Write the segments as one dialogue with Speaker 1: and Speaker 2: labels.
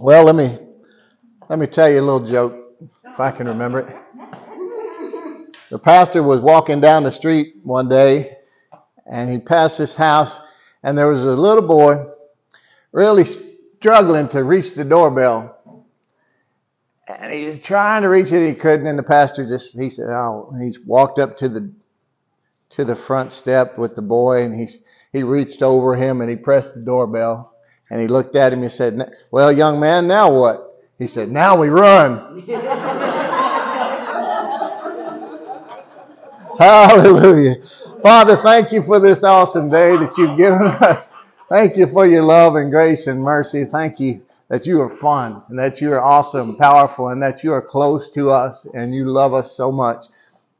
Speaker 1: Well, let me let me tell you a little joke, if I can remember it. The pastor was walking down the street one day, and he passed this house, and there was a little boy really struggling to reach the doorbell. And he was trying to reach it, he couldn't, and the pastor just he said, "Oh," he walked up to the to the front step with the boy, and he he reached over him and he pressed the doorbell, and he looked at him and said, "Well, young man, now what?" He said, Now we run. Hallelujah. Father, thank you for this awesome day that you've given us. Thank you for your love and grace and mercy. Thank you that you are fun and that you are awesome, powerful, and that you are close to us and you love us so much.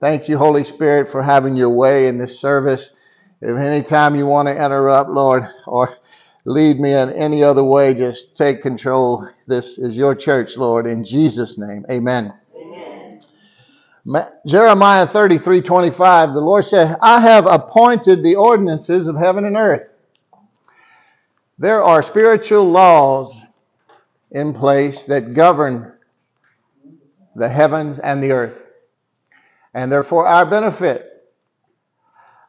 Speaker 1: Thank you, Holy Spirit, for having your way in this service. If any time you want to interrupt, Lord, or lead me in any other way. Just take control. This is your church, Lord, in Jesus' name. Amen. Amen. Jeremiah 33 25, the Lord said, I have appointed the ordinances of heaven and earth. There are spiritual laws in place that govern the heavens and the earth, and they're for our benefit.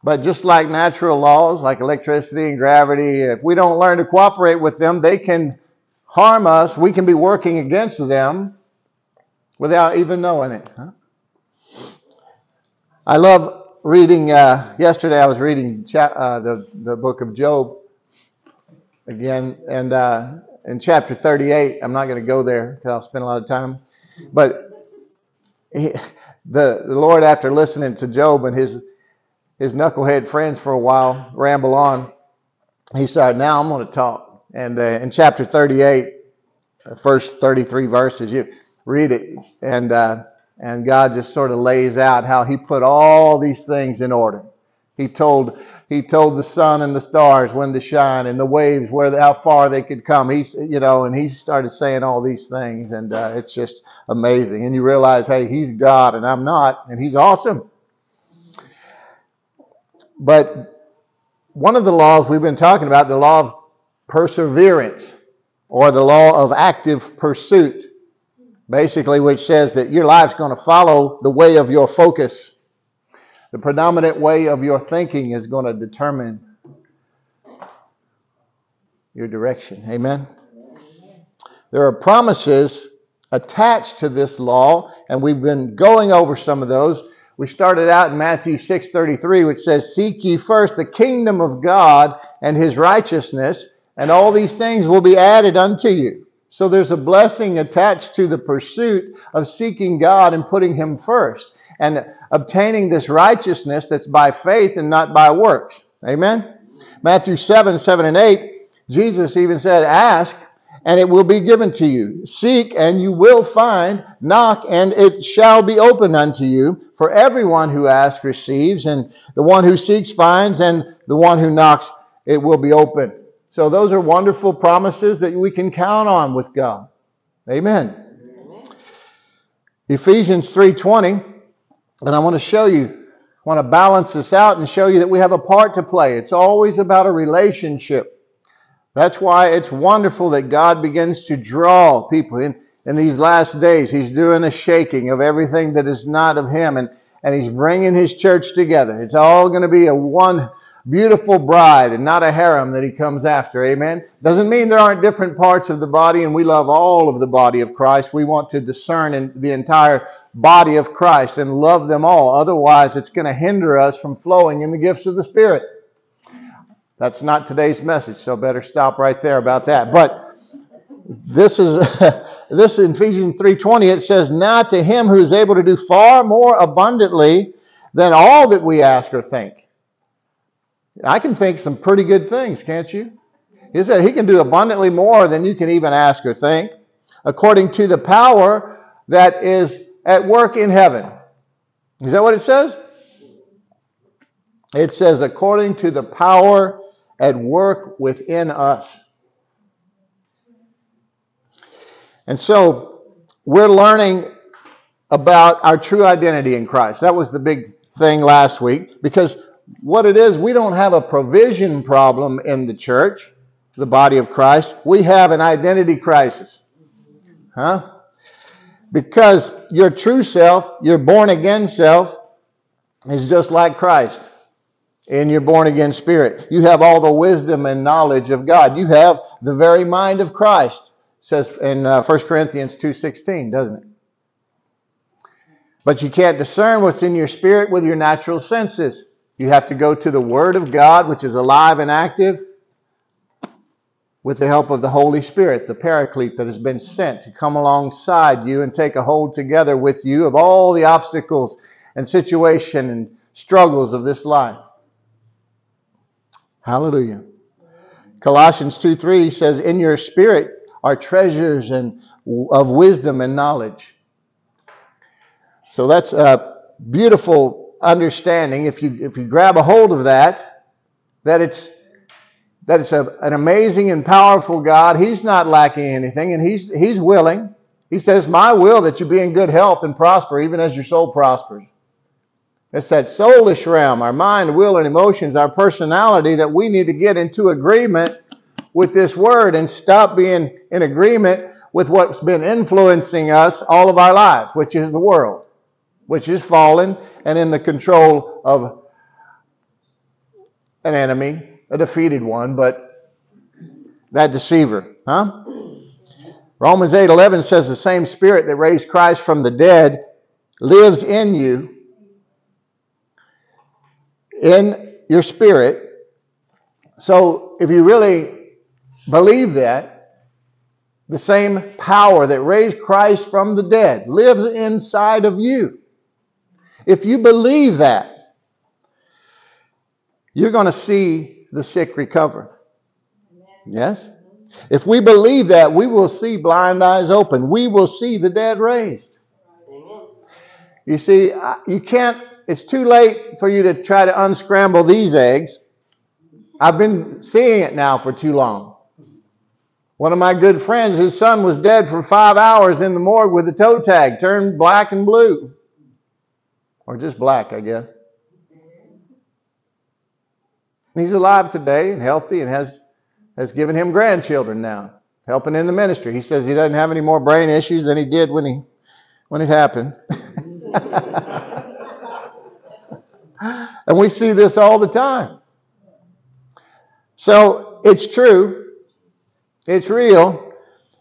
Speaker 1: But just like natural laws, like electricity and gravity, if we don't learn to cooperate with them, they can harm us. We can be working against them without even knowing it. Huh? I love reading. Uh, yesterday, I was reading cha- uh, the the book of Job again, and uh, in chapter 38, I'm not going to go there because I'll spend a lot of time. But he, the the Lord, after listening to Job and his his knucklehead friends for a while, ramble on. He said, Now I'm going to talk. And uh, in chapter 38, uh, first 33 verses, you read it, and, uh, and God just sort of lays out how He put all these things in order. He told, he told the sun and the stars when to shine and the waves where how far they could come. He, you know, and he started saying all these things, and uh, it's just amazing. And you realize, hey, he's God and I'm not, and he's awesome. But one of the laws we've been talking about, the law of perseverance, or the law of active pursuit, basically, which says that your life's going to follow the way of your focus. The predominant way of your thinking is going to determine your direction. Amen? There are promises attached to this law, and we've been going over some of those. We started out in Matthew 6:33 which says seek ye first the kingdom of God and his righteousness and all these things will be added unto you. So there's a blessing attached to the pursuit of seeking God and putting him first and obtaining this righteousness that's by faith and not by works. Amen. Matthew 7, 7 and 8, Jesus even said, Ask and it will be given to you. Seek, and you will find. Knock, and it shall be opened unto you. For everyone who asks receives, and the one who seeks finds, and the one who knocks, it will be opened. So those are wonderful promises that we can count on with God. Amen. Amen. Ephesians 3:20, and I want to show you I want to balance this out and show you that we have a part to play. It's always about a relationship. That's why it's wonderful that God begins to draw people in, in these last days. He's doing a shaking of everything that is not of Him, and, and He's bringing His church together. It's all going to be a one beautiful bride and not a harem that He comes after. Amen. Doesn't mean there aren't different parts of the body, and we love all of the body of Christ. We want to discern the entire body of Christ and love them all. Otherwise, it's going to hinder us from flowing in the gifts of the Spirit. That's not today's message, so better stop right there about that. But this is this in Ephesians 3:20 it says now to him who is able to do far more abundantly than all that we ask or think. I can think some pretty good things, can't you? He said he can do abundantly more than you can even ask or think, according to the power that is at work in heaven. Is that what it says? It says, according to the power at work within us. And so we're learning about our true identity in Christ. That was the big thing last week because what it is, we don't have a provision problem in the church, the body of Christ. We have an identity crisis. Huh? Because your true self, your born again self, is just like Christ in your born again spirit. You have all the wisdom and knowledge of God. You have the very mind of Christ, says in uh, 1 Corinthians 2.16, doesn't it? But you can't discern what's in your spirit with your natural senses. You have to go to the Word of God, which is alive and active, with the help of the Holy Spirit, the Paraclete that has been sent to come alongside you and take a hold together with you of all the obstacles and situation and struggles of this life. Hallelujah. Colossians 2 3 says, In your spirit are treasures and of wisdom and knowledge. So that's a beautiful understanding. If you if you grab a hold of that, that it's that it's a, an amazing and powerful God. He's not lacking anything, and He's He's willing. He says, My will that you be in good health and prosper, even as your soul prospers. It's that soulish realm, our mind, will, and emotions, our personality that we need to get into agreement with this word and stop being in agreement with what's been influencing us all of our lives, which is the world, which is fallen and in the control of an enemy, a defeated one, but that deceiver, huh? Romans 8:11 says the same spirit that raised Christ from the dead lives in you in your spirit. So if you really believe that, the same power that raised Christ from the dead lives inside of you. If you believe that, you're going to see the sick recover. Yes? If we believe that, we will see blind eyes open. We will see the dead raised. You see, you can't it's too late for you to try to unscramble these eggs. I've been seeing it now for too long. One of my good friends, his son was dead for five hours in the morgue with a toe tag, turned black and blue. Or just black, I guess. He's alive today and healthy and has, has given him grandchildren now, helping in the ministry. He says he doesn't have any more brain issues than he did when, he, when it happened. And we see this all the time. So it's true, it's real,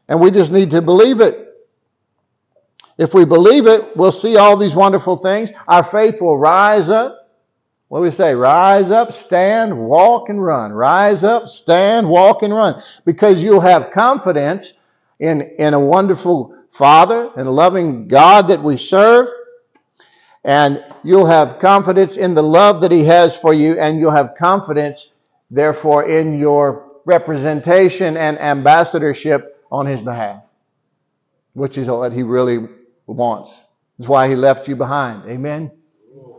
Speaker 1: and we just need to believe it. If we believe it, we'll see all these wonderful things. Our faith will rise up. What do we say? Rise up, stand, walk, and run. Rise up, stand, walk, and run. Because you'll have confidence in, in a wonderful Father and loving God that we serve. And you'll have confidence in the love that He has for you, and you'll have confidence, therefore, in your representation and ambassadorship on His behalf, which is what He really wants. That's why He left you behind. Amen?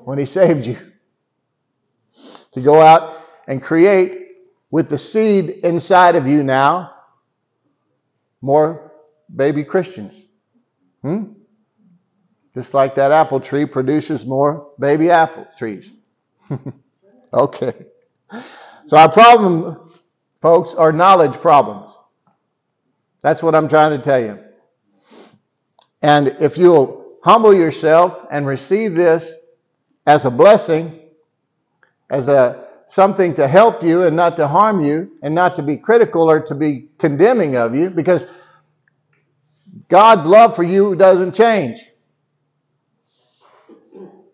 Speaker 1: When He saved you. To go out and create with the seed inside of you now more baby Christians. Hmm? Just like that apple tree produces more baby apple trees. okay. So our problem, folks, are knowledge problems. That's what I'm trying to tell you. And if you'll humble yourself and receive this as a blessing, as a something to help you and not to harm you and not to be critical or to be condemning of you because God's love for you doesn't change.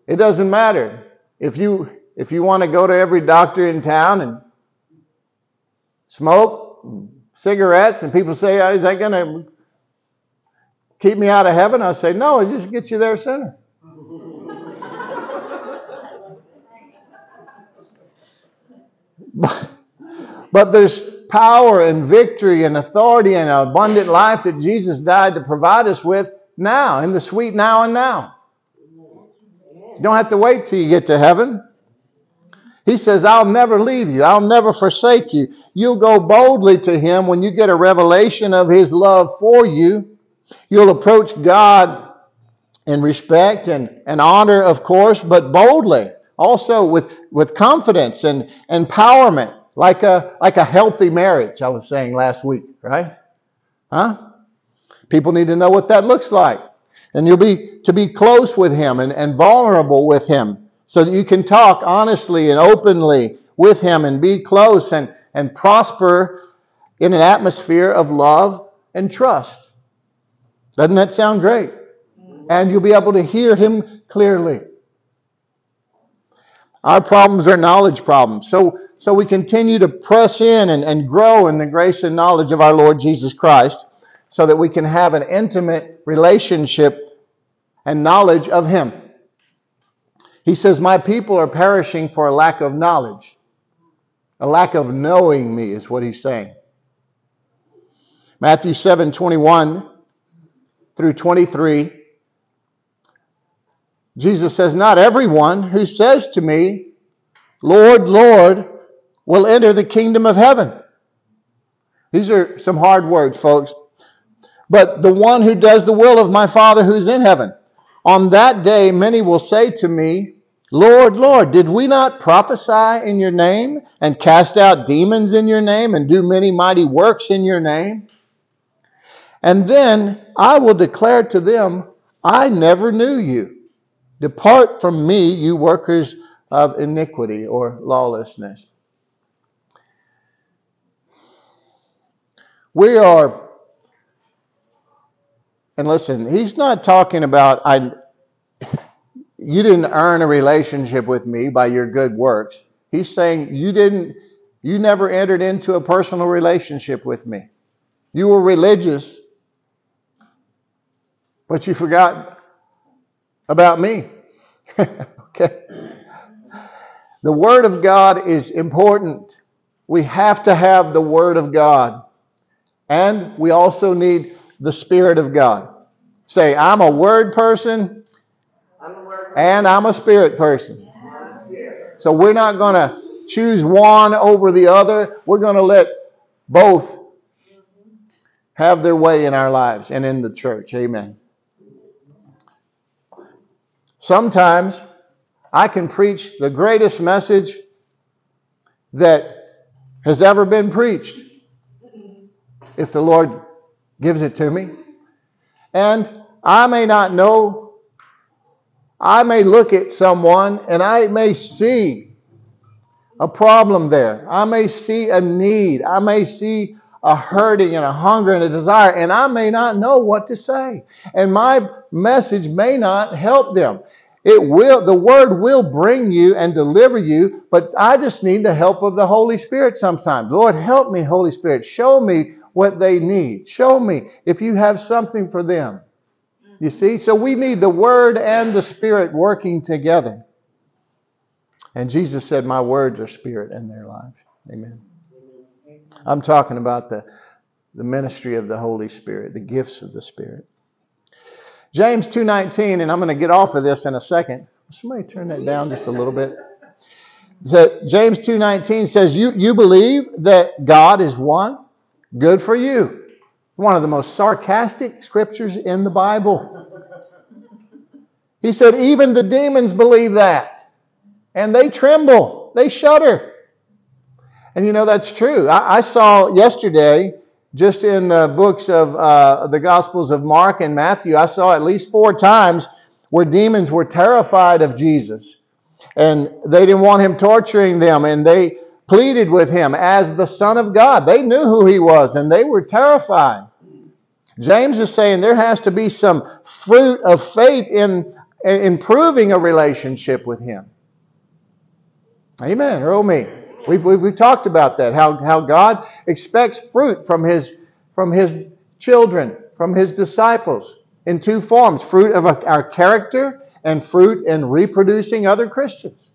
Speaker 1: It doesn't matter. If you if you want to go to every doctor in town and smoke cigarettes and people say, oh, is that going to keep me out of heaven? I say, no, it just gets you there sooner. but, but there's power and victory and authority and abundant life that Jesus died to provide us with now, in the sweet now and now. You don't have to wait till you get to heaven. He says, I'll never leave you. I'll never forsake you. You'll go boldly to Him when you get a revelation of His love for you. You'll approach God in respect and, and honor, of course, but boldly. Also with, with confidence and empowerment, like a, like a healthy marriage, I was saying last week, right? Huh? People need to know what that looks like. And you'll be to be close with him and, and vulnerable with him so that you can talk honestly and openly with him and be close and, and prosper in an atmosphere of love and trust. Doesn't that sound great? And you'll be able to hear him clearly. Our problems are knowledge problems. So, so we continue to press in and, and grow in the grace and knowledge of our Lord Jesus Christ so that we can have an intimate relationship and knowledge of him. He says, My people are perishing for a lack of knowledge. A lack of knowing me is what he's saying. Matthew 7 21 through 23. Jesus says, Not everyone who says to me, Lord, Lord, will enter the kingdom of heaven. These are some hard words, folks. But the one who does the will of my Father who's in heaven. On that day, many will say to me, Lord, Lord, did we not prophesy in your name and cast out demons in your name and do many mighty works in your name? And then I will declare to them, I never knew you. Depart from me, you workers of iniquity or lawlessness. We are, and listen, he's not talking about I you didn't earn a relationship with me by your good works. He's saying you didn't you never entered into a personal relationship with me. You were religious, but you forgot about me. okay? The Word of God is important. We have to have the Word of God. And we also need the Spirit of God. Say, I'm a Word person and I'm a spirit person. So we're not going to choose one over the other. We're going to let both have their way in our lives and in the church. Amen. Sometimes I can preach the greatest message that has ever been preached if the Lord gives it to me. And I may not know I may look at someone and I may see a problem there. I may see a need. I may see a hurting and a hunger and a desire, and I may not know what to say. And my message may not help them. It will, the word will bring you and deliver you, but I just need the help of the Holy Spirit sometimes. Lord, help me, Holy Spirit. Show me what they need. Show me if you have something for them. You see? So we need the Word and the Spirit working together. And Jesus said, My words are spirit in their lives. Amen. I'm talking about the, the ministry of the Holy Spirit, the gifts of the Spirit. James 2.19, and I'm going to get off of this in a second. Somebody turn that down just a little bit. So James 2.19 says, you, you believe that God is one? Good for you. One of the most sarcastic scriptures in the Bible. He said, Even the demons believe that. And they tremble, they shudder. And you know, that's true. I, I saw yesterday, just in the books of uh, the Gospels of Mark and Matthew, I saw at least four times where demons were terrified of Jesus. And they didn't want him torturing them. And they pleaded with him as the Son of God. They knew who he was and they were terrified. James is saying there has to be some fruit of faith in improving a relationship with him. Amen. Or me. We've, we've, we've talked about that, how, how God expects fruit from his, from his children, from his disciples in two forms fruit of our character and fruit in reproducing other Christians.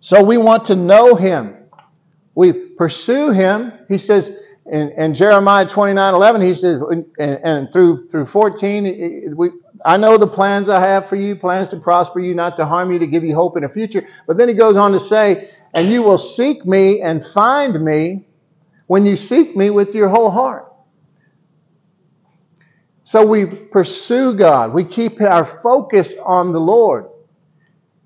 Speaker 1: So we want to know him. We pursue him. He says in, in Jeremiah 29 11, he says, and, and through, through 14, we, I know the plans I have for you, plans to prosper you, not to harm you, to give you hope in the future. But then he goes on to say, and you will seek me and find me when you seek me with your whole heart. So we pursue God. We keep our focus on the Lord.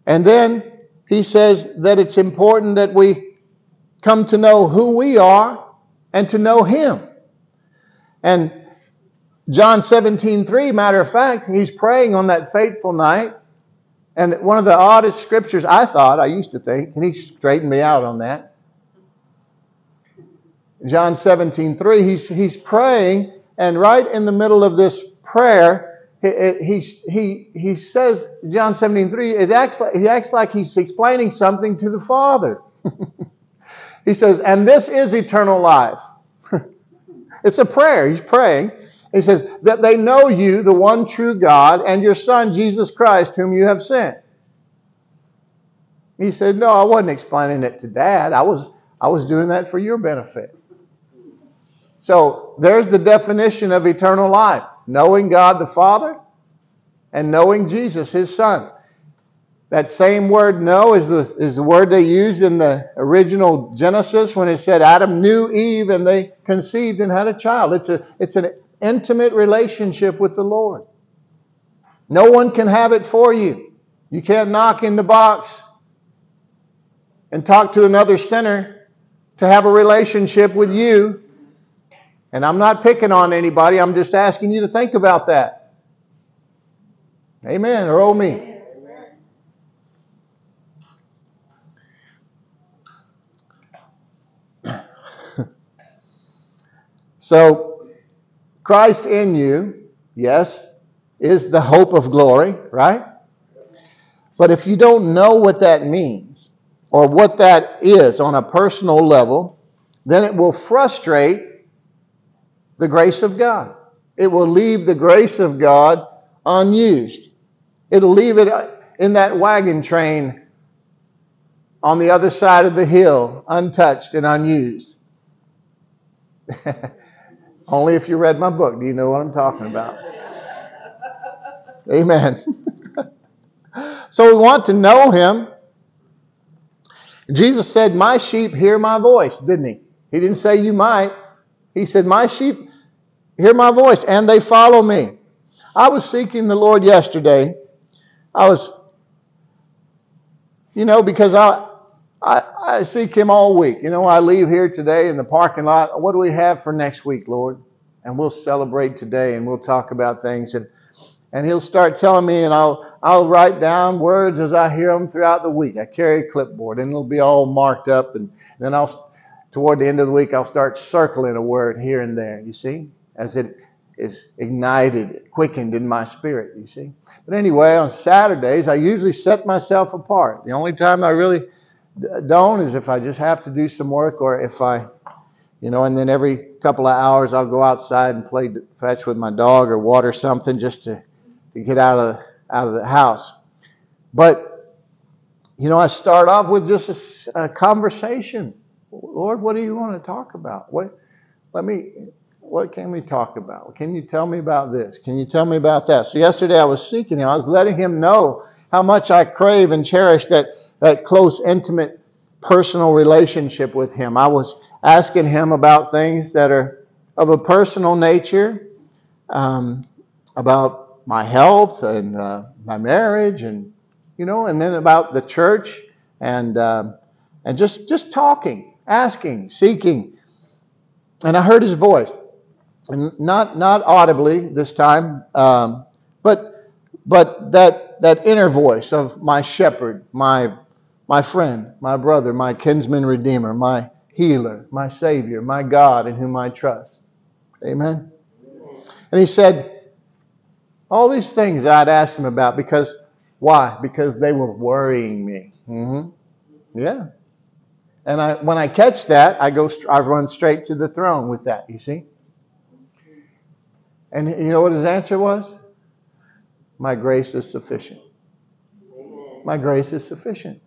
Speaker 1: And then he says that it's important that we come to know who we are and to know Him. And John 17, 3, matter of fact, he's praying on that fateful night. And one of the oddest scriptures I thought, I used to think, and he straightened me out on that. John 17, 3, he's, he's praying, and right in the middle of this prayer, he, he, he says, John 17, 3, it acts like, he acts like he's explaining something to the Father. he says, and this is eternal life. it's a prayer. He's praying. He says, that they know you, the one true God, and your Son, Jesus Christ, whom you have sent. He said, No, I wasn't explaining it to Dad. I was, I was doing that for your benefit. So there's the definition of eternal life knowing God the Father and knowing Jesus, his Son. That same word know is the, is the word they used in the original Genesis when it said Adam knew Eve and they conceived and had a child. It's, a, it's an intimate relationship with the Lord. No one can have it for you. You can't knock in the box and talk to another sinner to have a relationship with you. And I'm not picking on anybody, I'm just asking you to think about that. Amen, or oh me. so, Christ in you, yes, is the hope of glory, right? But if you don't know what that means or what that is on a personal level, then it will frustrate the grace of God. It will leave the grace of God unused. It'll leave it in that wagon train on the other side of the hill, untouched and unused. Only if you read my book do you know what I'm talking about. Amen. so we want to know him. Jesus said, My sheep hear my voice, didn't he? He didn't say you might. He said, My sheep hear my voice and they follow me. I was seeking the Lord yesterday. I was, you know, because I, I, I seek Him all week. You know, I leave here today in the parking lot. What do we have for next week, Lord? And we'll celebrate today and we'll talk about things. And, and He'll start telling me, and I'll, I'll write down words as I hear them throughout the week. I carry a clipboard and it'll be all marked up. And then I'll, toward the end of the week, I'll start circling a word here and there, you see, as it is ignited, quickened in my spirit, you see. But anyway, on Saturdays, I usually set myself apart. The only time I really don't is if I just have to do some work or if I, you know, and then every couple of hours I'll go outside and play fetch with my dog or water something just to, to get out of, out of the house. But, you know, I start off with just a, a conversation. Lord, what do you want to talk about? What, let me, what can we talk about? Can you tell me about this? Can you tell me about that? So yesterday I was seeking him. I was letting him know how much I crave and cherish that that close, intimate, personal relationship with Him. I was asking Him about things that are of a personal nature, um, about my health and uh, my marriage, and you know, and then about the church, and um, and just just talking, asking, seeking. And I heard His voice, and not not audibly this time, um, but but that that inner voice of my shepherd, my my friend, my brother, my kinsman redeemer, my healer, my Savior, my God in whom I trust. Amen. And he said, all these things I'd asked him about because, why? Because they were worrying me. Mm-hmm. Yeah. And I, when I catch that, I go, I run straight to the throne with that. You see. And you know what his answer was? My grace is sufficient. My grace is sufficient.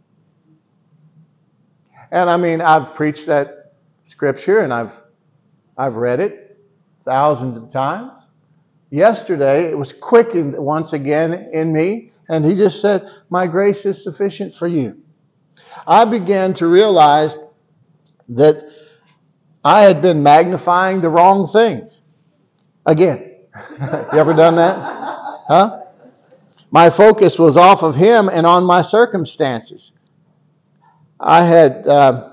Speaker 1: And I mean, I've preached that scripture and I've I've read it thousands of times. Yesterday, it was quickened once again in me, and he just said, My grace is sufficient for you. I began to realize that I had been magnifying the wrong things. Again. you ever done that? Huh? My focus was off of him and on my circumstances. I had, uh,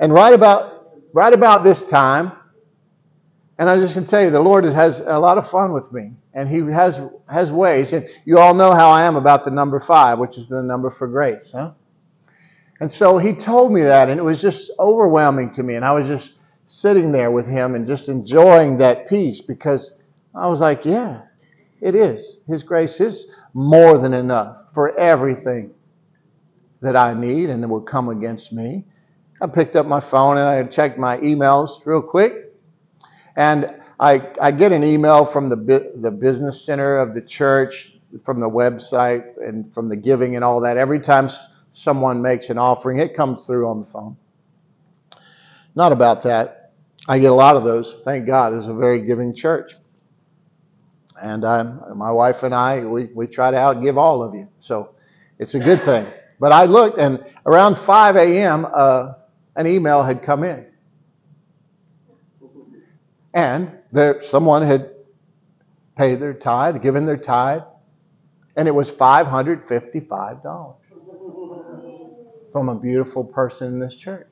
Speaker 1: and right about right about this time, And I just can tell you, the Lord has a lot of fun with me, and He has has ways. And you all know how I am about the number five, which is the number for grace, huh? And so He told me that, and it was just overwhelming to me. And I was just sitting there with Him and just enjoying that peace because I was like, yeah, it is. His grace is more than enough for everything that I need and that will come against me. I picked up my phone and I checked my emails real quick. And I, I get an email from the, the business center of the church, from the website, and from the giving and all that. Every time someone makes an offering, it comes through on the phone. Not about that. I get a lot of those. Thank God, it's a very giving church. And I'm, my wife and I, we, we try to outgive all of you. So it's a good thing. But I looked, and around 5 a.m., uh, an email had come in. And there, someone had paid their tithe, given their tithe, and it was $555 from a beautiful person in this church.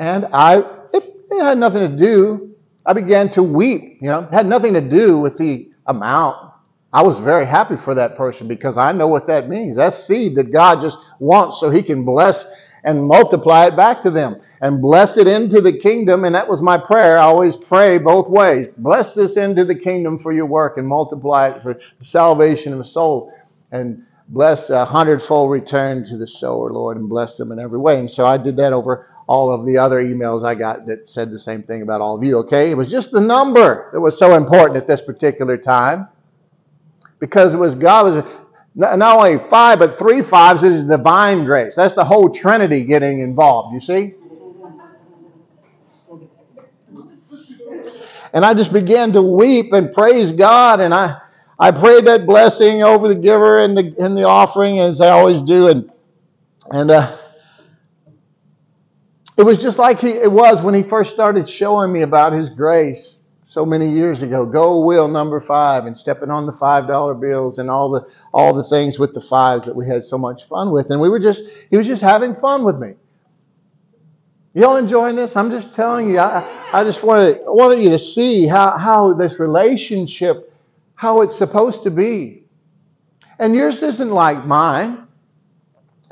Speaker 1: And I, it, it had nothing to do. I began to weep. You know, it had nothing to do with the amount. I was very happy for that person because I know what that means. That's seed that God just wants so He can bless and multiply it back to them and bless it into the kingdom. And that was my prayer. I always pray both ways. Bless this into the kingdom for your work and multiply it for the salvation of souls. And bless a hundredfold return to the sower, Lord, and bless them in every way. And so I did that over all of the other emails I got that said the same thing about all of you, okay? It was just the number that was so important at this particular time because it was God was not only five, but three fives is divine grace. That's the whole Trinity getting involved, you see? And I just began to weep and praise God. And I, I prayed that blessing over the giver and the, and the offering, as I always do. And, and uh, it was just like he, it was when he first started showing me about his grace so many years ago. Go will number five and stepping on the five dollar bills and all the all the things with the fives that we had so much fun with. And we were just he was just having fun with me. Y'all enjoying this? I'm just telling you, I, I just wanted, wanted you to see how, how this relationship, how it's supposed to be. And yours isn't like mine.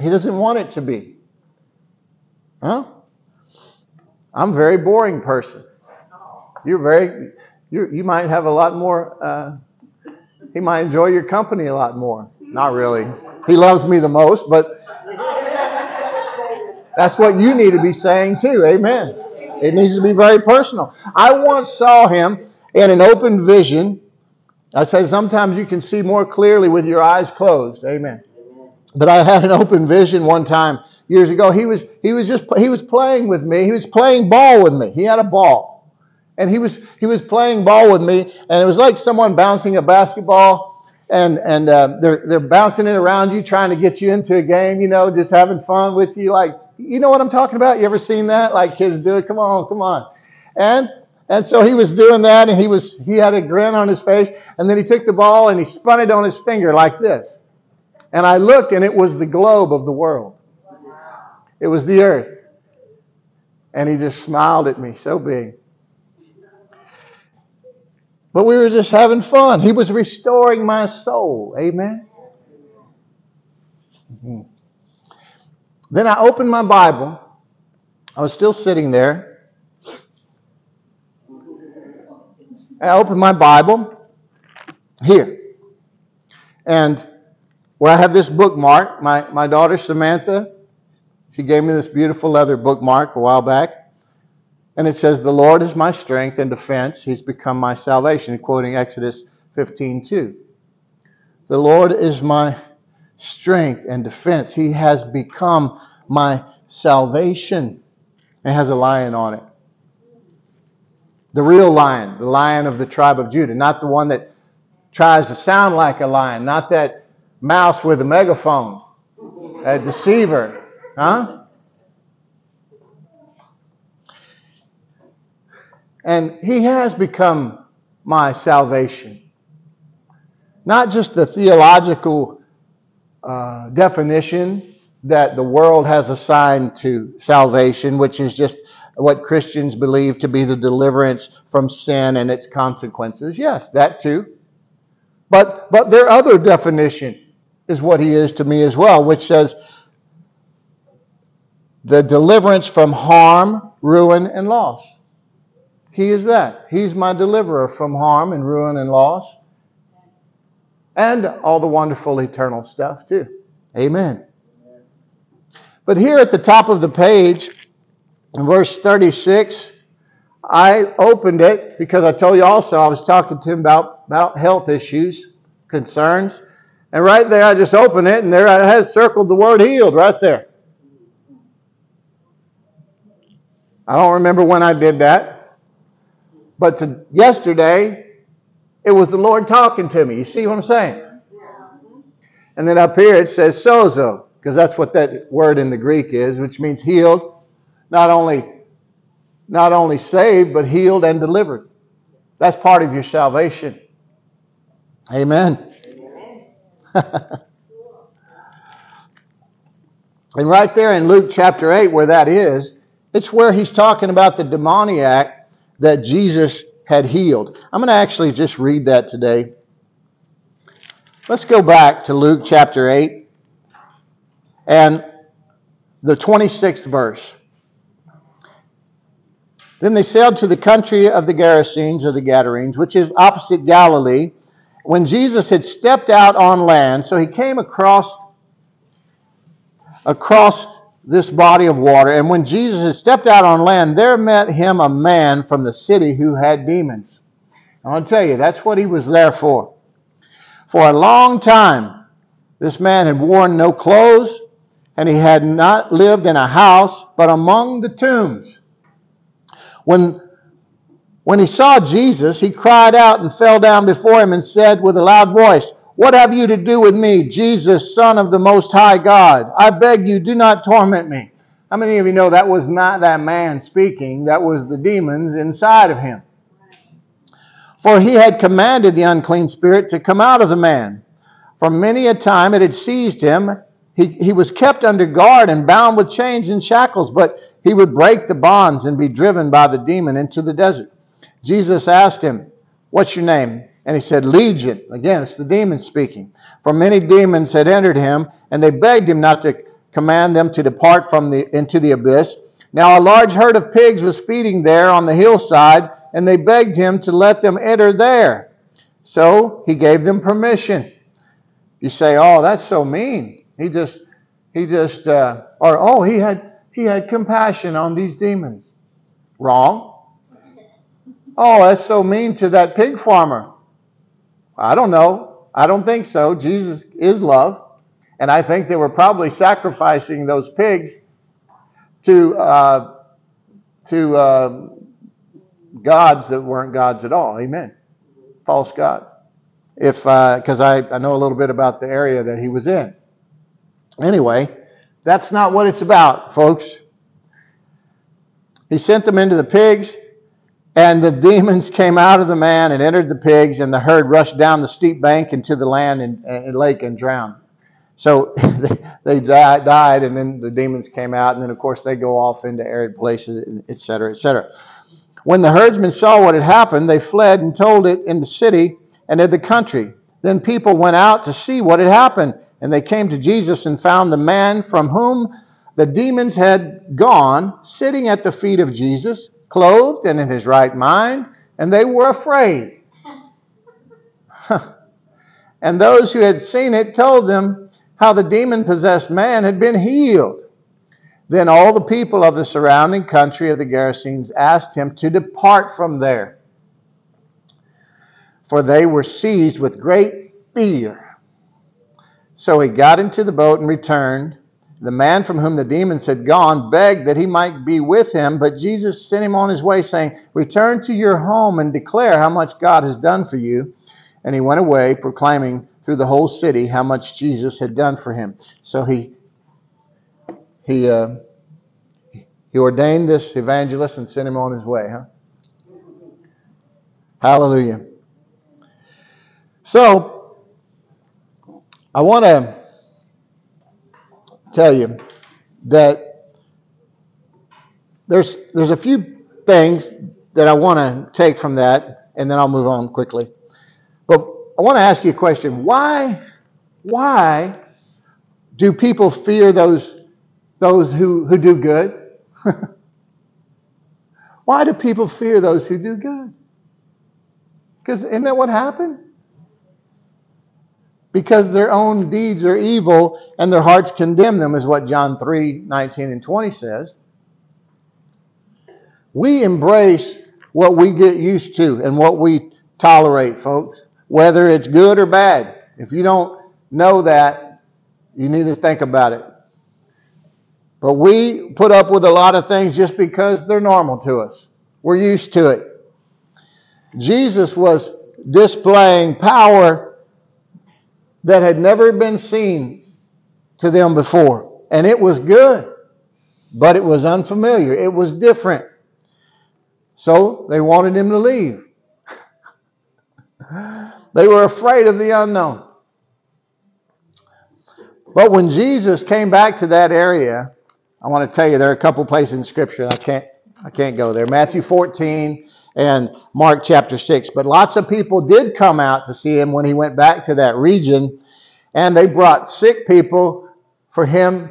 Speaker 1: He doesn't want it to be. Huh? I'm a very boring person. You're very, you you might have a lot more, uh, he might enjoy your company a lot more. Not really. He loves me the most, but that's what you need to be saying too. Amen. It needs to be very personal. I once saw him in an open vision. I said sometimes you can see more clearly with your eyes closed. Amen. But I had an open vision one time years ago. He was he was just he was playing with me. He was playing ball with me. He had a ball. And he was he was playing ball with me, and it was like someone bouncing a basketball, and and uh, they're they're bouncing it around you, trying to get you into a game, you know, just having fun with you. Like you know what I'm talking about? You ever seen that? Like kids do it. Come on, come on, and and so he was doing that, and he was he had a grin on his face, and then he took the ball and he spun it on his finger like this, and I looked, and it was the globe of the world. It was the earth, and he just smiled at me so big. But we were just having fun. He was restoring my soul. Amen. Mm-hmm. Then I opened my Bible. I was still sitting there. I open my Bible here. And where I have this bookmark, my, my daughter Samantha, she gave me this beautiful leather bookmark a while back. And it says, The Lord is my strength and defense. He's become my salvation, quoting Exodus 15 2. The Lord is my strength and defense. He has become my salvation. It has a lion on it. The real lion, the lion of the tribe of Judah, not the one that tries to sound like a lion, not that mouse with a megaphone, a deceiver. Huh? And He has become my salvation. Not just the theological uh, definition that the world has assigned to salvation, which is just what Christians believe to be the deliverance from sin and its consequences. Yes, that too. But, but their other definition is what he is to me as well, which says the deliverance from harm, ruin, and loss. He is that. He's my deliverer from harm and ruin and loss. And all the wonderful eternal stuff, too. Amen. But here at the top of the page, in verse 36, I opened it because I told you also I was talking to him about, about health issues, concerns. And right there, I just opened it, and there I had circled the word healed right there. I don't remember when I did that. But to, yesterday, it was the Lord talking to me. You see what I'm saying? And then up here it says sozo, because that's what that word in the Greek is, which means healed, not only not only saved, but healed and delivered. That's part of your salvation. Amen. and right there in Luke chapter 8, where that is, it's where he's talking about the demoniac that Jesus had healed. I'm going to actually just read that today. Let's go back to Luke chapter 8 and the 26th verse. Then they sailed to the country of the Gerasenes or the Gadarenes, which is opposite Galilee. When Jesus had stepped out on land, so he came across across this body of water, and when Jesus had stepped out on land, there met him a man from the city who had demons. I want to tell you, that's what he was there for. For a long time, this man had worn no clothes, and he had not lived in a house, but among the tombs. When, when he saw Jesus, he cried out and fell down before him and said with a loud voice, What have you to do with me, Jesus, Son of the Most High God? I beg you, do not torment me. How many of you know that was not that man speaking? That was the demons inside of him. For he had commanded the unclean spirit to come out of the man. For many a time it had seized him. He, he was kept under guard and bound with chains and shackles, but he would break the bonds and be driven by the demon into the desert. Jesus asked him, What's your name? And he said, Legion. Again, it's the demon speaking. For many demons had entered him, and they begged him not to command them to depart from the into the abyss. Now a large herd of pigs was feeding there on the hillside, and they begged him to let them enter there. So he gave them permission. You say, "Oh, that's so mean." He just, he just, uh, or oh, he had he had compassion on these demons. Wrong. Oh, that's so mean to that pig farmer. I don't know. I don't think so. Jesus is love. And I think they were probably sacrificing those pigs to, uh, to uh, gods that weren't gods at all. Amen. False gods. If because uh, I, I know a little bit about the area that he was in. Anyway, that's not what it's about, folks. He sent them into the pigs, and the demons came out of the man and entered the pigs, and the herd rushed down the steep bank into the land and, and lake and drowned. So they, died, and then the demons came out, and then of course they go off into arid places, etc., etc. When the herdsmen saw what had happened, they fled and told it in the city and in the country. Then people went out to see what had happened. And they came to Jesus and found the man from whom the demons had gone sitting at the feet of Jesus, clothed and in his right mind, and they were afraid. and those who had seen it told them how the demon possessed man had been healed. Then all the people of the surrounding country of the Gerasenes asked him to depart from there, for they were seized with great fear. So he got into the boat and returned. The man from whom the demons had gone begged that he might be with him, but Jesus sent him on his way, saying, Return to your home and declare how much God has done for you. And he went away, proclaiming through the whole city how much Jesus had done for him. So he he uh, he ordained this evangelist and sent him on his way, huh? Hallelujah. So I want to tell you that there's there's a few things that I want to take from that, and then I'll move on quickly. But I want to ask you a question: Why, why do people fear those those who, who do good? why do people fear those who do good? Because isn't that what happened? Because their own deeds are evil and their hearts condemn them, is what John 3 19 and 20 says. We embrace what we get used to and what we tolerate, folks, whether it's good or bad. If you don't know that, you need to think about it. But we put up with a lot of things just because they're normal to us. We're used to it. Jesus was displaying power that had never been seen to them before. And it was good, but it was unfamiliar. It was different. So they wanted him to leave. they were afraid of the unknown. But when Jesus came back to that area, I want to tell you there are a couple places in Scripture. I can't I can't go there. Matthew 14 and Mark chapter 6. But lots of people did come out to see him when he went back to that region, and they brought sick people for him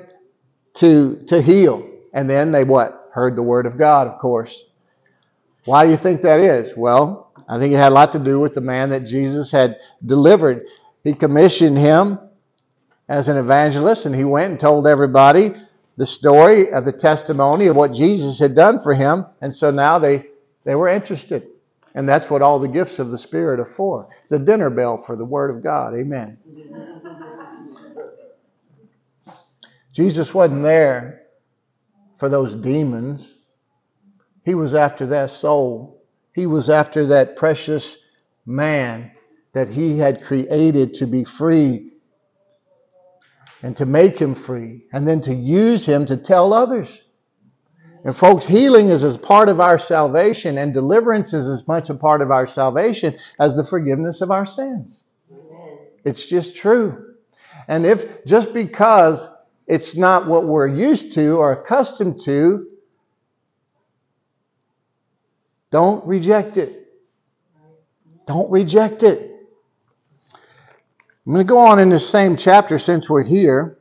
Speaker 1: to, to heal. And then they what? Heard the word of God, of course. Why do you think that is? Well, I think it had a lot to do with the man that Jesus had delivered. He commissioned him as an evangelist, and he went and told everybody the story of the testimony of what Jesus had done for him. And so now they, they were interested. And that's what all the gifts of the Spirit are for. It's a dinner bell for the Word of God. Amen. Jesus wasn't there for those demons. He was after that soul. He was after that precious man that he had created to be free and to make him free, and then to use him to tell others. And folks, healing is as part of our salvation, and deliverance is as much a part of our salvation as the forgiveness of our sins. It's just true. And if just because it's not what we're used to or accustomed to, don't reject it. Don't reject it. I'm going to go on in this same chapter since we're here.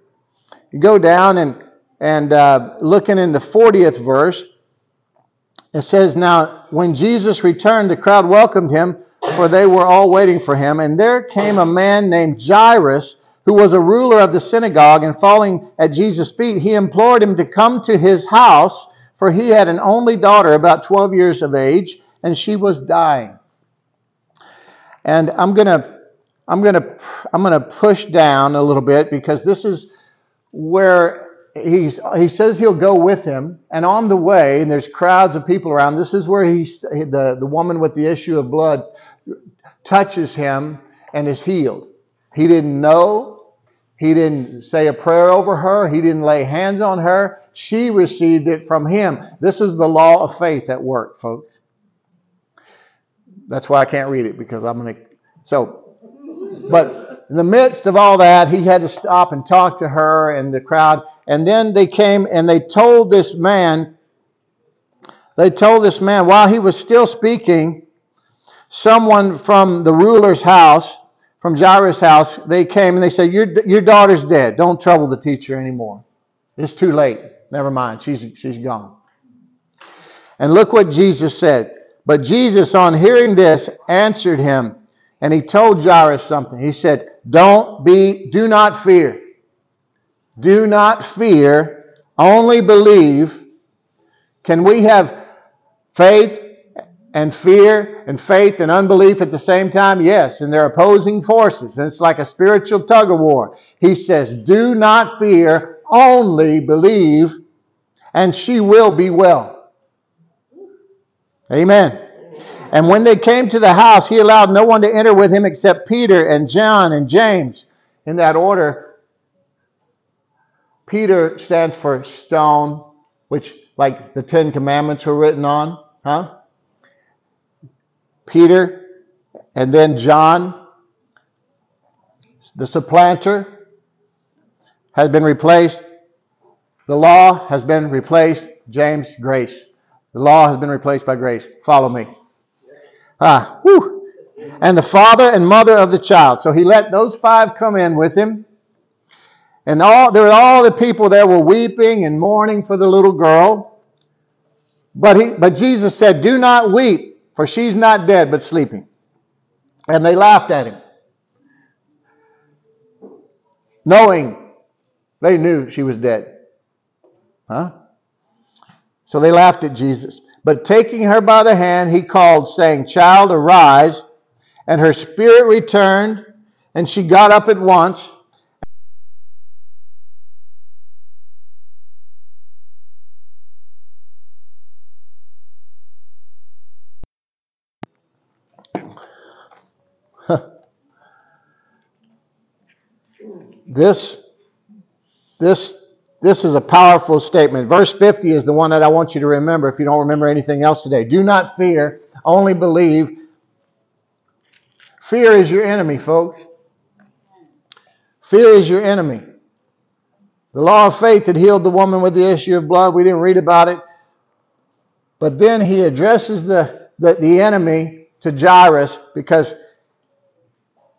Speaker 1: You go down and, and uh, looking in the 40th verse, it says, Now, when Jesus returned, the crowd welcomed him, for they were all waiting for him. And there came a man named Jairus, who was a ruler of the synagogue, and falling at Jesus' feet, he implored him to come to his house, for he had an only daughter, about 12 years of age, and she was dying. And I'm going to I'm going to I'm going to push down a little bit because this is where he's he says he'll go with him and on the way and there's crowds of people around this is where he the the woman with the issue of blood touches him and is healed. He didn't know, he didn't say a prayer over her, he didn't lay hands on her. She received it from him. This is the law of faith at work, folks. That's why I can't read it because I'm going to so but in the midst of all that, he had to stop and talk to her and the crowd. And then they came and they told this man, they told this man, while he was still speaking, someone from the ruler's house, from Jairus' house, they came and they said, Your, your daughter's dead. Don't trouble the teacher anymore. It's too late. Never mind. She's, she's gone. And look what Jesus said. But Jesus, on hearing this, answered him and he told Jairus something. He said, Don't be, do not fear. Do not fear, only believe. Can we have faith and fear and faith and unbelief at the same time? Yes, and they're opposing forces. And it's like a spiritual tug of war. He says, Do not fear, only believe, and she will be well. Amen. And when they came to the house, he allowed no one to enter with him except Peter and John and James. In that order, Peter stands for stone, which, like the Ten Commandments were written on, huh? Peter, and then John, the supplanter, has been replaced. The law has been replaced. James, grace. The law has been replaced by grace. Follow me. Ah, whew. And the father and mother of the child. So he let those five come in with him. And all there were all the people there were weeping and mourning for the little girl. But he but Jesus said, Do not weep, for she's not dead, but sleeping. And they laughed at him. Knowing they knew she was dead. Huh? So they laughed at Jesus. But taking her by the hand, he called, saying, Child, arise. And her spirit returned, and she got up at once. This, this this is a powerful statement. Verse 50 is the one that I want you to remember if you don't remember anything else today. Do not fear, only believe. Fear is your enemy, folks. Fear is your enemy. The law of faith had healed the woman with the issue of blood. We didn't read about it. But then he addresses the, the, the enemy to Jairus because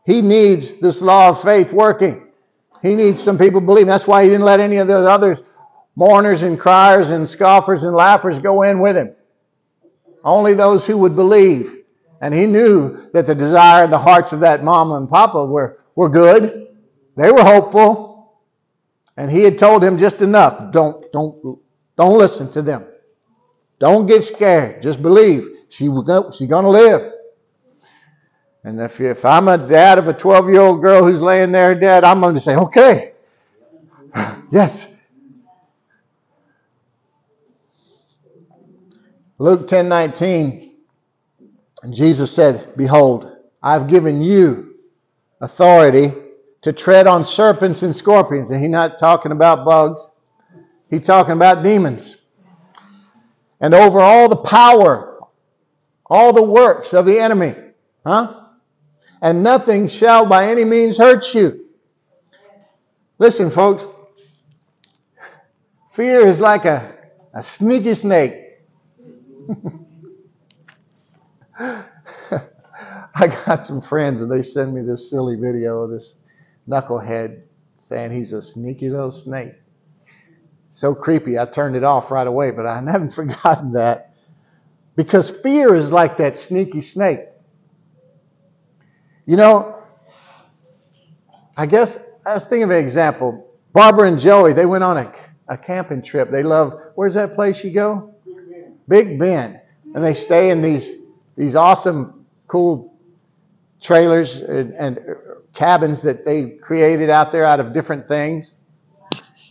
Speaker 1: he needs this law of faith working. He needs some people believing. That's why he didn't let any of those others, mourners and criers and scoffers and laughers, go in with him. Only those who would believe. And he knew that the desire in the hearts of that mama and papa were, were good. They were hopeful. And he had told him just enough. Don't, don't, don't listen to them. Don't get scared. Just believe. She, she's going to live. And if, if I'm a dad of a 12 year old girl who's laying there dead, I'm going to say, okay, yes. Luke 10 19, Jesus said, Behold, I've given you authority to tread on serpents and scorpions. And he's not talking about bugs, he's talking about demons. And over all the power, all the works of the enemy. Huh? And nothing shall by any means hurt you. Listen, folks, fear is like a, a sneaky snake. I got some friends and they send me this silly video of this knucklehead saying he's a sneaky little snake. So creepy, I turned it off right away, but I haven't forgotten that. Because fear is like that sneaky snake. You know, I guess I was thinking of an example. Barbara and Joey, they went on a, a camping trip. They love, where's that place you go? Big Bend. Big Bend. And they stay in these, these awesome, cool trailers and, and cabins that they created out there out of different things.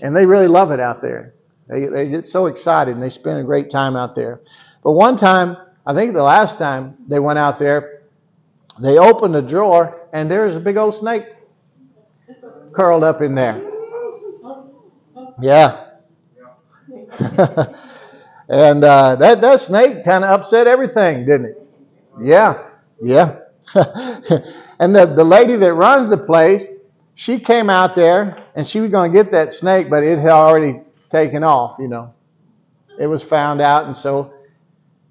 Speaker 1: And they really love it out there. They, they get so excited and they spend a great time out there. But one time, I think the last time they went out there, they opened the drawer, and there's a big old snake curled up in there. Yeah. and uh, that, that snake kind of upset everything, didn't it? Yeah, yeah. and the, the lady that runs the place, she came out there and she was going to get that snake, but it had already taken off, you know. It was found out, and so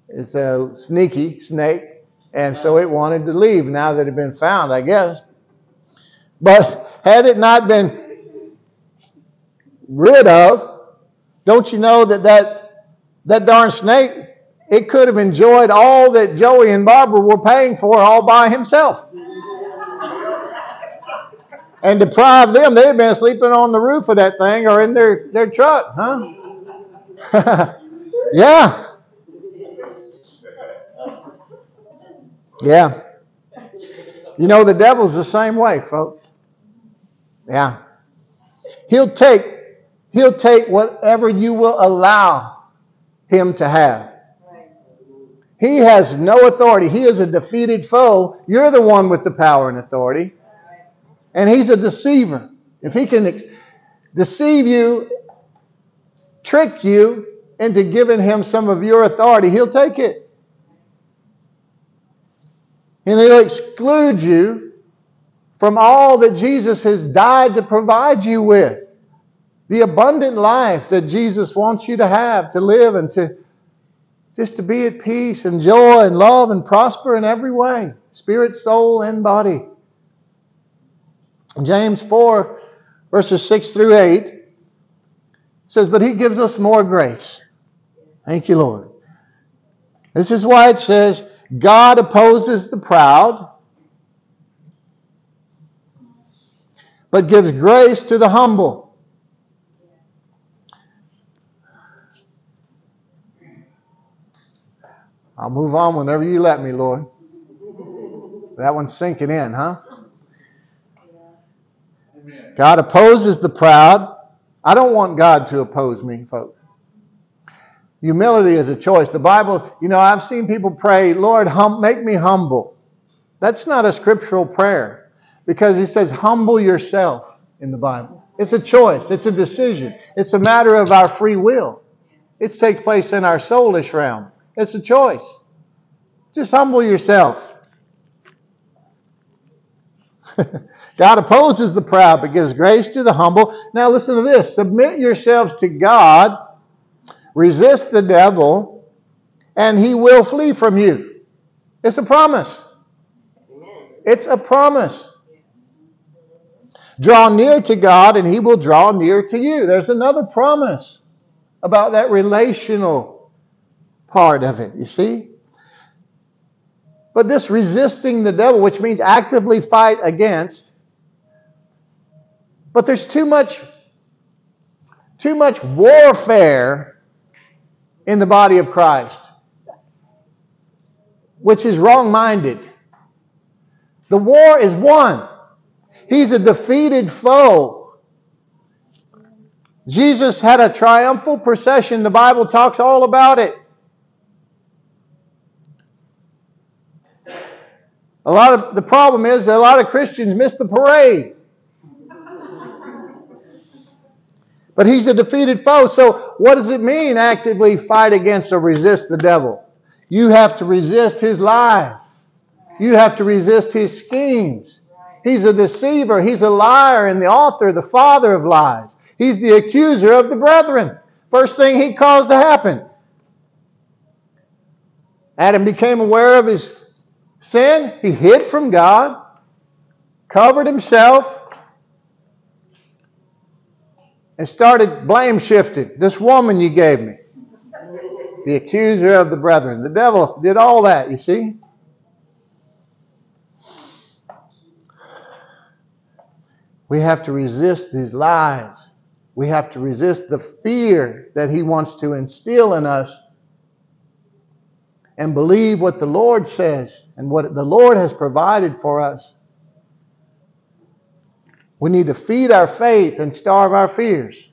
Speaker 1: it's a sneaky snake. And so it wanted to leave now that it had been found, I guess. But had it not been rid of, don't you know that that, that darn snake, it could have enjoyed all that Joey and Barbara were paying for all by himself. and deprive them, they'd been sleeping on the roof of that thing or in their, their truck, huh? yeah. Yeah. You know, the devil's the same way, folks. Yeah. He'll take, he'll take whatever you will allow him to have. He has no authority. He is a defeated foe. You're the one with the power and authority. And he's a deceiver. If he can ex- deceive you, trick you into giving him some of your authority, he'll take it. And He'll exclude you from all that Jesus has died to provide you with. The abundant life that Jesus wants you to have, to live, and to, just to be at peace and joy and love and prosper in every way spirit, soul, and body. James 4, verses 6 through 8 says, But he gives us more grace. Thank you, Lord. This is why it says, God opposes the proud, but gives grace to the humble. I'll move on whenever you let me, Lord. That one's sinking in, huh? God opposes the proud. I don't want God to oppose me, folks. Humility is a choice. The Bible, you know, I've seen people pray, Lord, hum, make me humble. That's not a scriptural prayer because he says, humble yourself in the Bible. It's a choice, it's a decision, it's a matter of our free will. It takes place in our soulish realm. It's a choice. Just humble yourself. God opposes the proud, but gives grace to the humble. Now, listen to this submit yourselves to God, resist the devil, and he will flee from you. It's a promise. It's a promise. Draw near to God, and he will draw near to you. There's another promise about that relational part of it, you see? But this resisting the devil, which means actively fight against, but there's too much, too much warfare in the body of Christ, which is wrong minded. The war is won. He's a defeated foe. Jesus had a triumphal procession. The Bible talks all about it. A lot of the problem is that a lot of Christians miss the parade. But he's a defeated foe. So, what does it mean actively fight against or resist the devil? You have to resist his lies. You have to resist his schemes. He's a deceiver. He's a liar and the author, the father of lies. He's the accuser of the brethren. First thing he caused to happen. Adam became aware of his sin, he hid from God, covered himself, and started blame shifting. This woman you gave me, the accuser of the brethren. The devil did all that, you see. We have to resist these lies. We have to resist the fear that he wants to instill in us and believe what the Lord says and what the Lord has provided for us. We need to feed our faith and starve our fears.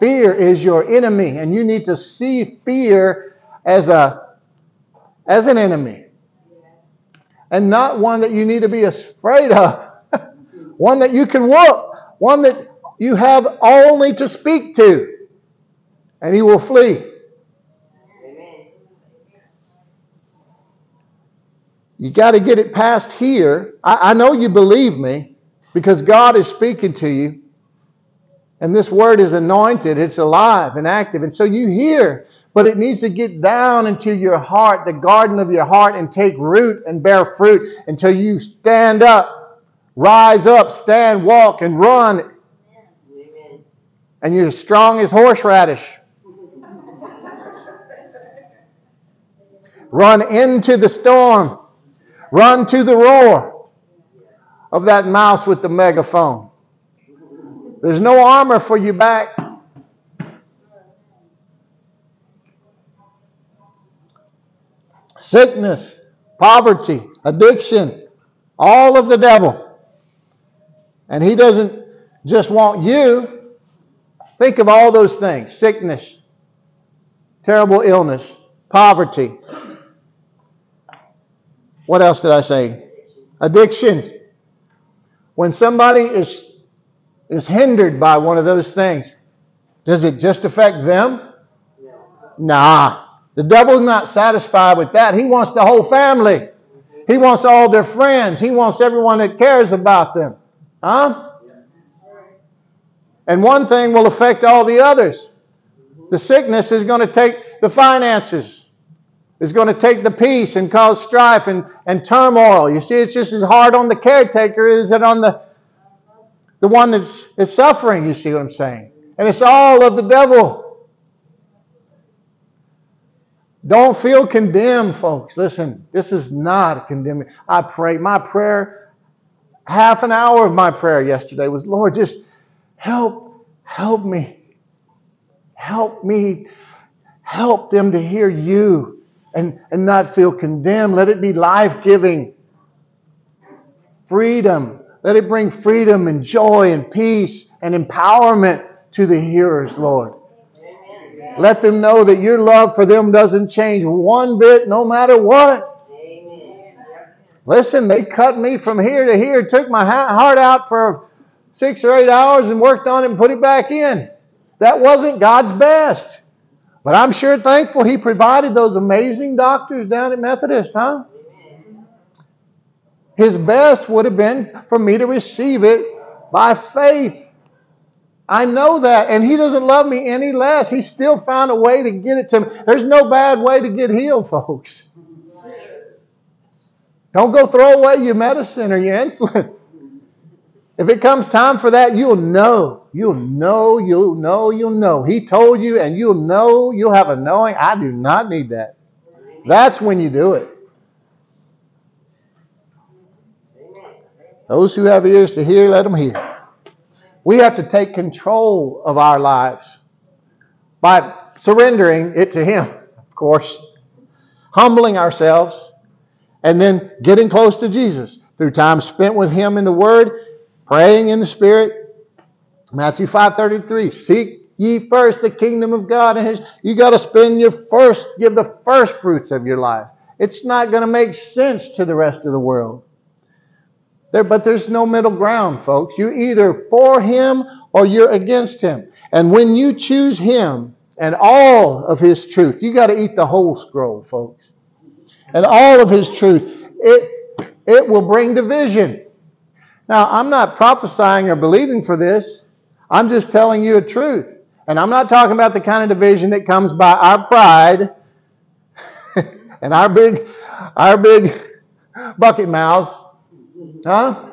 Speaker 1: Fear is your enemy, and you need to see fear as a as an enemy. And not one that you need to be afraid of. one that you can whoop. One that you have only to speak to. And he will flee. You got to get it past here. I, I know you believe me because God is speaking to you. And this word is anointed, it's alive and active. And so you hear, but it needs to get down into your heart, the garden of your heart, and take root and bear fruit until you stand up, rise up, stand, walk, and run. And you're as strong as horseradish. run into the storm. Run to the roar of that mouse with the megaphone. There's no armor for you back. Sickness, poverty, addiction, all of the devil. And he doesn't just want you. Think of all those things sickness, terrible illness, poverty, what else did I say? Addiction. When somebody is, is hindered by one of those things, does it just affect them? Nah. The devil's not satisfied with that. He wants the whole family. He wants all their friends. He wants everyone that cares about them. Huh? And one thing will affect all the others. The sickness is going to take the finances. It's going to take the peace and cause strife and, and turmoil. You see, it's just as hard on the caretaker as it on the, the one that's, that's suffering. You see what I'm saying? And it's all of the devil. Don't feel condemned, folks. Listen, this is not condemning. I pray. My prayer, half an hour of my prayer yesterday was, Lord, just help, help me. Help me. Help them to hear you and, and not feel condemned. Let it be life giving. Freedom. Let it bring freedom and joy and peace and empowerment to the hearers, Lord. Let them know that your love for them doesn't change one bit no matter what. Listen, they cut me from here to here, took my heart out for six or eight hours and worked on it and put it back in. That wasn't God's best. But I'm sure thankful He provided those amazing doctors down at Methodist, huh? His best would have been for me to receive it by faith. I know that. And He doesn't love me any less. He still found a way to get it to me. There's no bad way to get healed, folks. Don't go throw away your medicine or your insulin. If it comes time for that, you'll know. You'll know, you'll know, you'll know. He told you, and you'll know, you'll have a knowing. I do not need that. That's when you do it. Those who have ears to hear, let them hear. We have to take control of our lives by surrendering it to Him, of course, humbling ourselves, and then getting close to Jesus through time spent with Him in the Word, praying in the Spirit. Matthew 5:33, seek ye first the kingdom of God and His. You got to spend your first, give the first fruits of your life. It's not going to make sense to the rest of the world. There, but there's no middle ground, folks. You're either for him or you're against him. And when you choose him and all of his truth, you got to eat the whole scroll, folks. And all of his truth, it, it will bring division. Now, I'm not prophesying or believing for this. I'm just telling you a truth. And I'm not talking about the kind of division that comes by our pride and our big, our big bucket mouths Huh?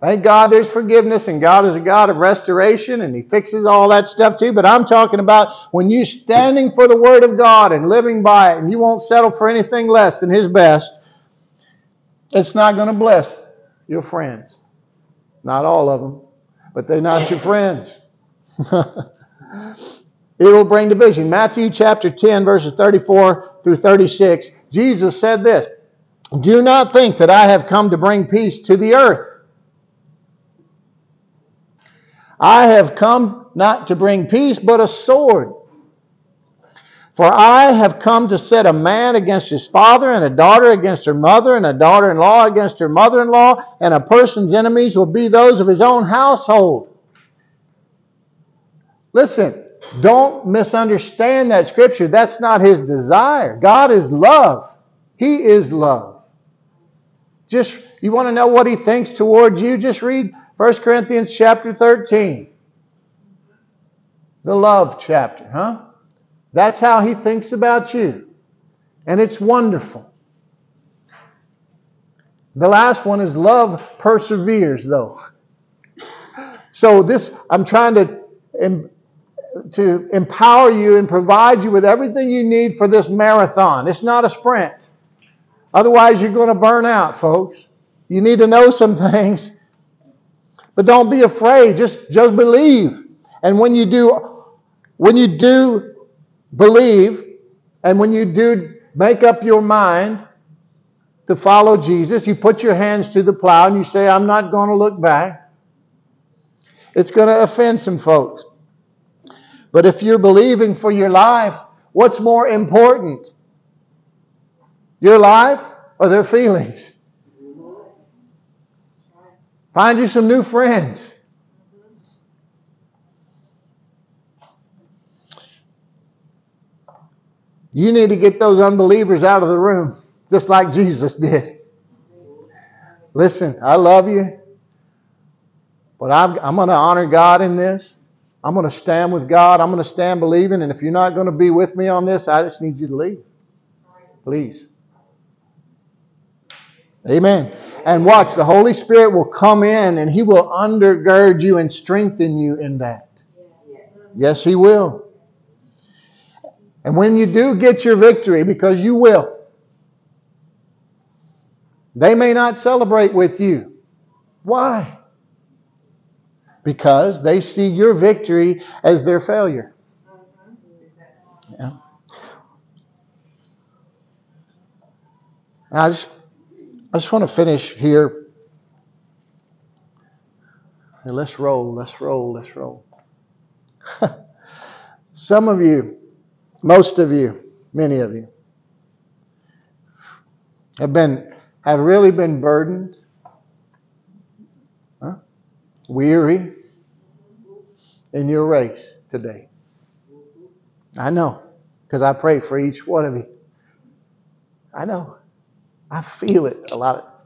Speaker 1: Thank God there's forgiveness and God is a God of restoration and He fixes all that stuff too. But I'm talking about when you're standing for the Word of God and living by it and you won't settle for anything less than His best, it's not going to bless your friends. Not all of them, but they're not your friends. it will bring division. Matthew chapter 10, verses 34 through 36, Jesus said this do not think that I have come to bring peace to the earth. I have come not to bring peace, but a sword. For I have come to set a man against his father, and a daughter against her mother, and a daughter in law against her mother in law, and a person's enemies will be those of his own household. Listen, don't misunderstand that scripture. That's not his desire. God is love, He is love. Just you want to know what he thinks towards you? Just read 1 Corinthians chapter 13. The love chapter, huh? That's how he thinks about you. And it's wonderful. The last one is love perseveres, though. So this, I'm trying to, to empower you and provide you with everything you need for this marathon. It's not a sprint. Otherwise, you're going to burn out, folks. You need to know some things. But don't be afraid. Just, just believe. And when you do, when you do believe, and when you do make up your mind to follow Jesus, you put your hands to the plow and you say, I'm not going to look back. It's going to offend some folks. But if you're believing for your life, what's more important? Your life or their feelings? Find you some new friends. You need to get those unbelievers out of the room, just like Jesus did. Listen, I love you, but I'm, I'm going to honor God in this. I'm going to stand with God. I'm going to stand believing. And if you're not going to be with me on this, I just need you to leave. Please. Amen. And watch, the Holy Spirit will come in and He will undergird you and strengthen you in that. Yes, He will. And when you do get your victory, because you will, they may not celebrate with you. Why? Because they see your victory as their failure. Yeah. I just, I just want to finish here. let's roll, let's roll, let's roll. Some of you, most of you, many of you, have been have really been burdened, huh? weary in your race today. I know, because I pray for each one of you. I know. I feel it a lot.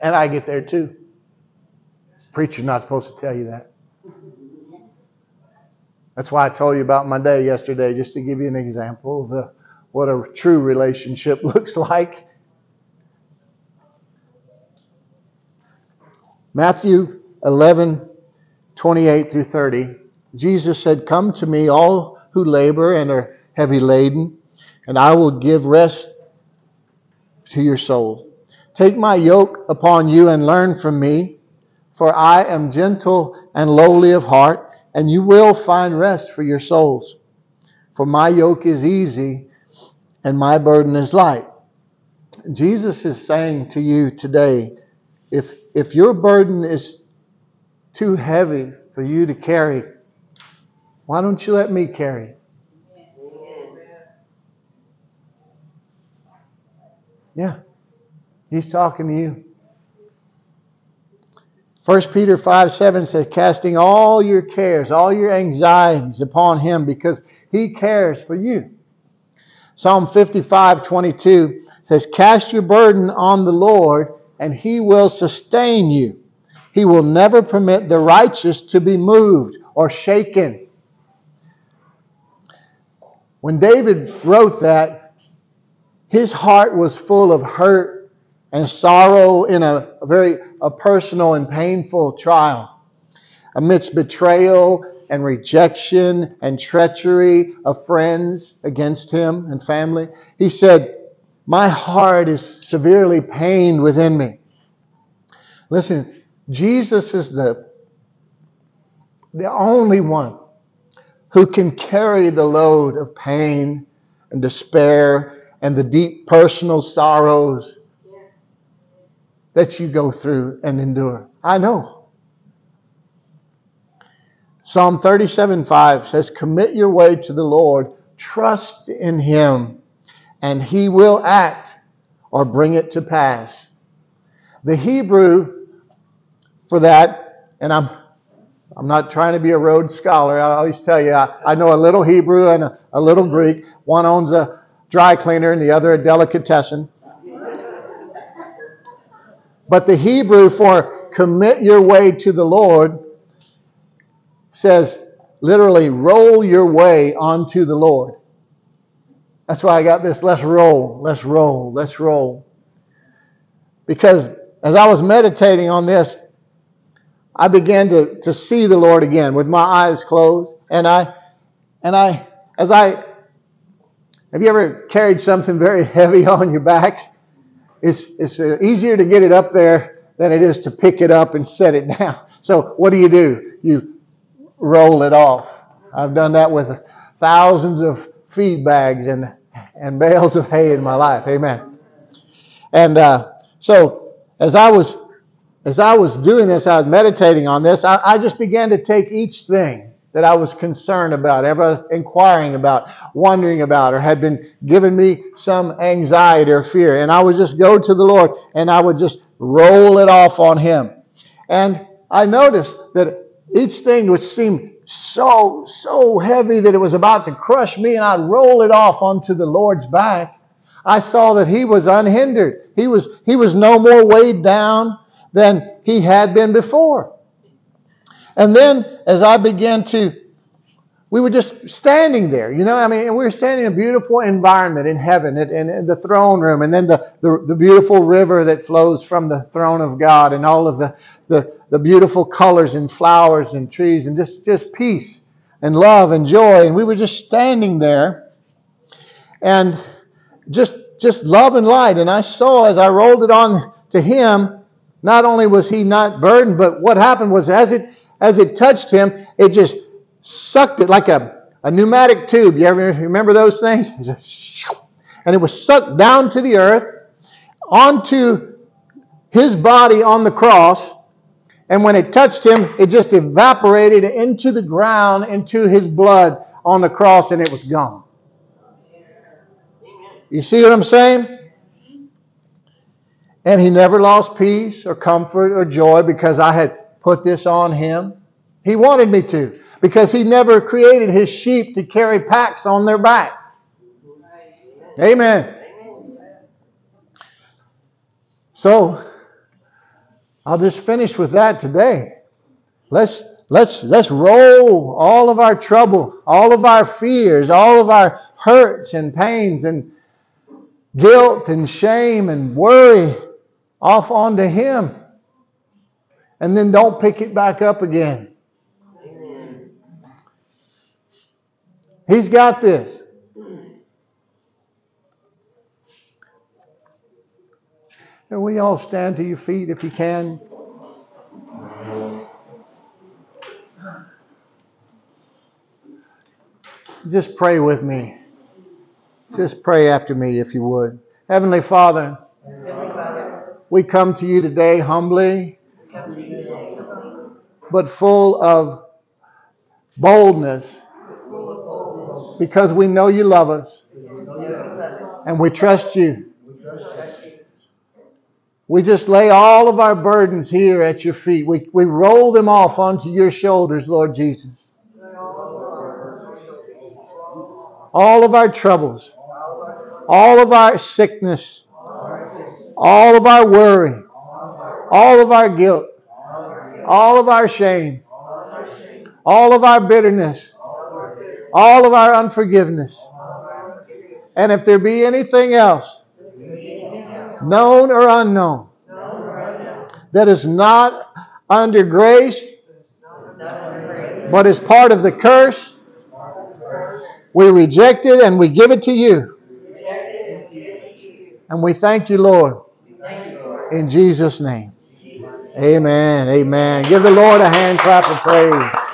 Speaker 1: And I get there too. Preacher's not supposed to tell you that. That's why I told you about my day yesterday, just to give you an example of the, what a true relationship looks like. Matthew 11, 28 through 30. Jesus said, Come to me, all who labor and are heavy laden, and I will give rest to your souls. Take my yoke upon you and learn from me, for I am gentle and lowly of heart, and you will find rest for your souls. For my yoke is easy and my burden is light. Jesus is saying to you today, if if your burden is too heavy for you to carry, why don't you let me carry it? Yeah, he's talking to you. 1 Peter 5 7 says, Casting all your cares, all your anxieties upon him because he cares for you. Psalm 55 22 says, Cast your burden on the Lord and he will sustain you. He will never permit the righteous to be moved or shaken. When David wrote that, his heart was full of hurt and sorrow in a, very a personal and painful trial. Amidst betrayal and rejection and treachery of friends against him and family, he said, my heart is severely pained within me. Listen, Jesus is the, the only one who can carry the load of pain and despair and the deep personal sorrows that you go through and endure. I know. Psalm 37 5 says, Commit your way to the Lord, trust in Him and he will act or bring it to pass. The Hebrew for that, and I'm I'm not trying to be a Rhodes Scholar. I always tell you, I, I know a little Hebrew and a, a, little Greek. One owns a dry cleaner and the other a delicatessen. But the Hebrew for commit your way to the Lord says literally roll your way onto the Lord. That's why I got this let's roll, let's roll, let's roll. Because as I was meditating on this, I began to, to see the Lord again with my eyes closed. And I, and I, as I, have you ever carried something very heavy on your back? It's, it's uh, easier to get it up there than it is to pick it up and set it down. So what do you do? You roll it off. I've done that with thousands of feed bags and, and bales of hay in my life. Amen. And uh, so as I was as I was doing this, I was meditating on this. I, I just began to take each thing that I was concerned about, ever inquiring about, wondering about, or had been giving me some anxiety or fear, and I would just go to the Lord and I would just roll it off on Him. And I noticed that each thing which seemed so, so heavy that it was about to crush me, and I'd roll it off onto the Lord's back. I saw that he was unhindered. He was, he was no more weighed down than he had been before. And then as I began to, we were just standing there, you know, I mean, we were standing in a beautiful environment in heaven, in the throne room, and then the, the, the, beautiful river that flows from the throne of God, and all of the, the, the beautiful colors and flowers and trees, and just, just peace and love and joy. And we were just standing there, and just just love and light. And I saw as I rolled it on to him, not only was he not burdened, but what happened was as it as it touched him, it just sucked it like a, a pneumatic tube. You ever remember those things? And it was sucked down to the earth, onto his body on the cross. And when it touched him, it just evaporated into the ground, into his blood on the cross, and it was gone. You see what I'm saying? And he never lost peace or comfort or joy because I had put this on him. He wanted me to because he never created his sheep to carry packs on their back. Amen. So I'll just finish with that today. Let's let's let's roll all of our trouble, all of our fears, all of our hurts and pains and guilt and shame and worry off onto Him. And then don't pick it back up again. He's got this. And we all stand to your feet if you can. Just pray with me. Just pray after me if you would. Heavenly Father, we come to you today humbly, but full of boldness because we know you love us and we trust you. We just lay all of our burdens here at your feet. We, we roll them off onto your shoulders, Lord Jesus. All of our troubles, all of our sickness, all of our worry, all of our guilt, all of our shame, all of our bitterness, all of our unforgiveness. And if there be anything else, known or unknown, that is not under grace, but is part of the curse, we reject it and we give it to you. And we thank you, Lord. In Jesus' name. Amen. Amen. Give the Lord a hand clap of praise.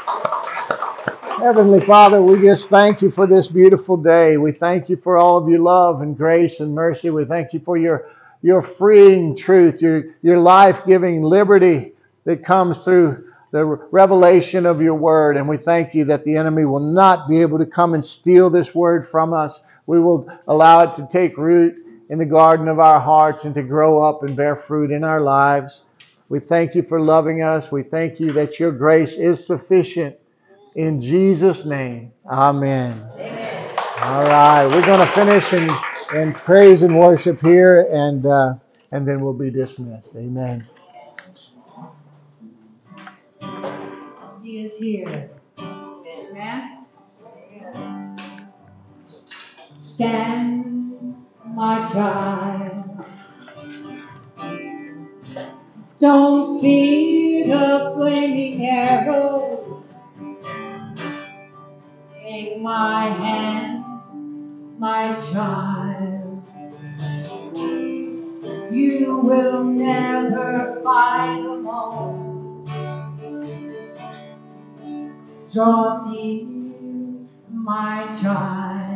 Speaker 1: Heavenly Father, we just thank you for this beautiful day. We thank you for all of your love and grace and mercy. We thank you for your, your freeing truth, your, your life giving liberty that comes through the revelation of your word. And we thank you that the enemy will not be able to come and steal this word from us. We will allow it to take root in the garden of our hearts and to grow up and bear fruit in our lives. We thank you for loving us. We thank you that your grace is sufficient. In Jesus' name, amen. amen. All right, we're going to finish in, in praise and worship here, and, uh, and then we'll be dismissed. Amen.
Speaker 2: He is here. Amen. Stand my child. Don't fear the flaming arrow Take my hand, my child. You will never fight alone. Draw near, my child.